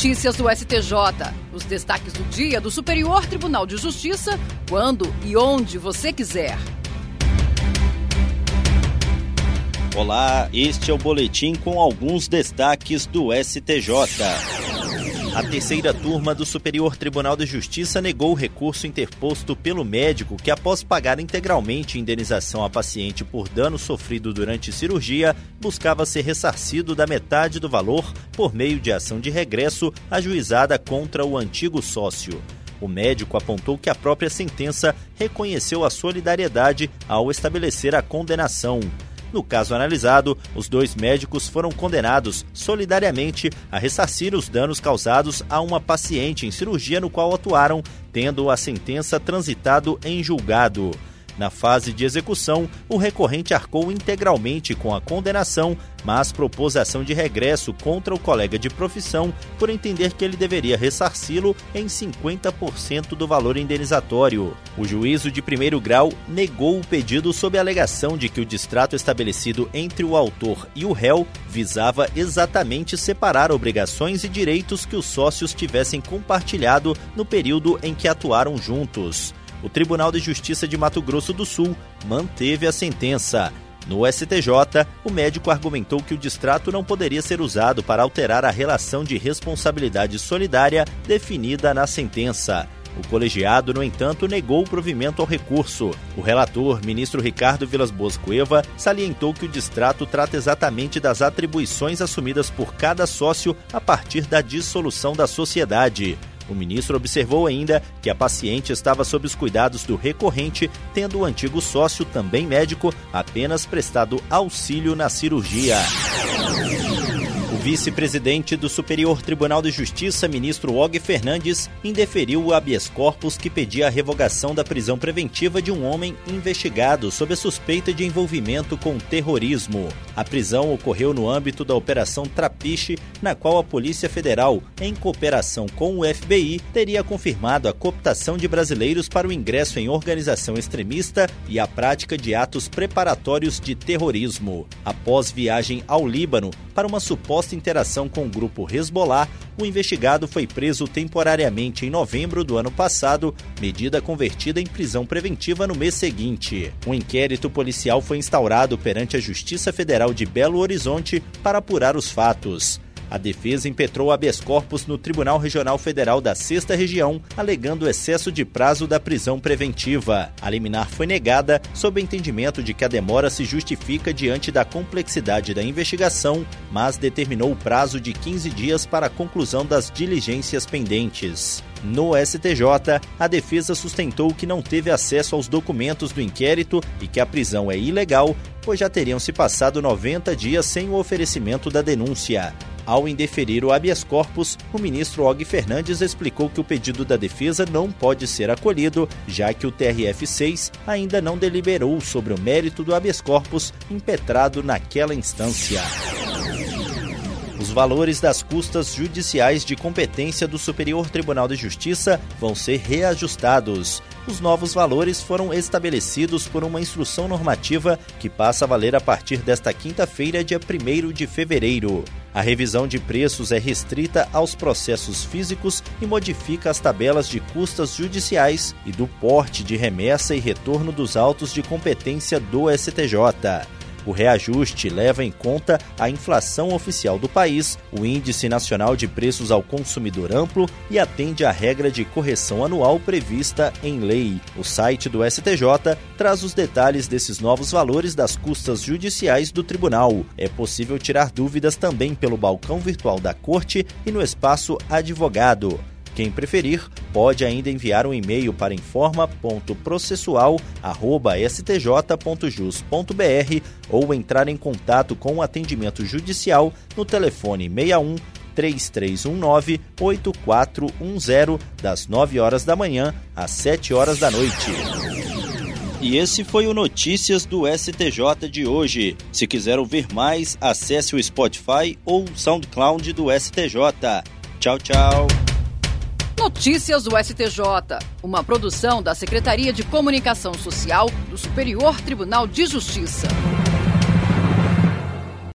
Notícias do STJ. Os destaques do dia do Superior Tribunal de Justiça, quando e onde você quiser. Olá, este é o boletim com alguns destaques do STJ. A terceira turma do Superior Tribunal de Justiça negou o recurso interposto pelo médico que, após pagar integralmente indenização à paciente por dano sofrido durante cirurgia, buscava ser ressarcido da metade do valor por meio de ação de regresso ajuizada contra o antigo sócio. O médico apontou que a própria sentença reconheceu a solidariedade ao estabelecer a condenação. No caso analisado, os dois médicos foram condenados solidariamente a ressarcir os danos causados a uma paciente em cirurgia no qual atuaram, tendo a sentença transitado em julgado. Na fase de execução, o recorrente arcou integralmente com a condenação, mas propôs ação de regresso contra o colega de profissão por entender que ele deveria ressarci-lo em 50% do valor indenizatório. O juízo de primeiro grau negou o pedido sob a alegação de que o distrato estabelecido entre o autor e o réu visava exatamente separar obrigações e direitos que os sócios tivessem compartilhado no período em que atuaram juntos o Tribunal de Justiça de Mato Grosso do Sul manteve a sentença. No STJ, o médico argumentou que o distrato não poderia ser usado para alterar a relação de responsabilidade solidária definida na sentença. O colegiado, no entanto, negou o provimento ao recurso. O relator, ministro Ricardo Vilas Boas Cueva, salientou que o distrato trata exatamente das atribuições assumidas por cada sócio a partir da dissolução da sociedade. O ministro observou ainda que a paciente estava sob os cuidados do recorrente, tendo o antigo sócio, também médico, apenas prestado auxílio na cirurgia vice-presidente do Superior Tribunal de Justiça, ministro Og Fernandes, indeferiu o habeas corpus que pedia a revogação da prisão preventiva de um homem investigado sob a suspeita de envolvimento com terrorismo. A prisão ocorreu no âmbito da Operação Trapiche, na qual a Polícia Federal, em cooperação com o FBI, teria confirmado a cooptação de brasileiros para o ingresso em organização extremista e a prática de atos preparatórios de terrorismo. Após viagem ao Líbano para uma suposta suposta interação com o grupo Hezbollah, o investigado foi preso temporariamente em novembro do ano passado, medida convertida em prisão preventiva no mês seguinte. Um inquérito policial foi instaurado perante a Justiça Federal de Belo Horizonte para apurar os fatos. A defesa impetrou habeas corpus no Tribunal Regional Federal da Sexta Região, alegando excesso de prazo da prisão preventiva. A liminar foi negada sob entendimento de que a demora se justifica diante da complexidade da investigação, mas determinou o prazo de 15 dias para a conclusão das diligências pendentes. No STJ, a defesa sustentou que não teve acesso aos documentos do inquérito e que a prisão é ilegal, pois já teriam se passado 90 dias sem o oferecimento da denúncia. Ao indeferir o habeas corpus, o ministro Og Fernandes explicou que o pedido da defesa não pode ser acolhido, já que o TRF6 ainda não deliberou sobre o mérito do habeas corpus impetrado naquela instância. Os valores das custas judiciais de competência do Superior Tribunal de Justiça vão ser reajustados. Os novos valores foram estabelecidos por uma instrução normativa que passa a valer a partir desta quinta-feira, dia 1 de fevereiro. A revisão de preços é restrita aos processos físicos e modifica as tabelas de custas judiciais e do porte de remessa e retorno dos autos de competência do STJ. O reajuste leva em conta a inflação oficial do país, o Índice Nacional de Preços ao Consumidor Amplo e atende à regra de correção anual prevista em lei. O site do STJ traz os detalhes desses novos valores das custas judiciais do tribunal. É possível tirar dúvidas também pelo balcão virtual da Corte e no espaço Advogado. Quem preferir, pode ainda enviar um e-mail para informa.processual@stj.jus.br ou entrar em contato com o atendimento judicial no telefone 61 3319 8410 das 9 horas da manhã às 7 horas da noite. E esse foi o Notícias do STJ de hoje. Se quiser ouvir mais, acesse o Spotify ou o SoundCloud do STJ. Tchau, tchau. Notícias do STJ, uma produção da Secretaria de Comunicação Social do Superior Tribunal de Justiça.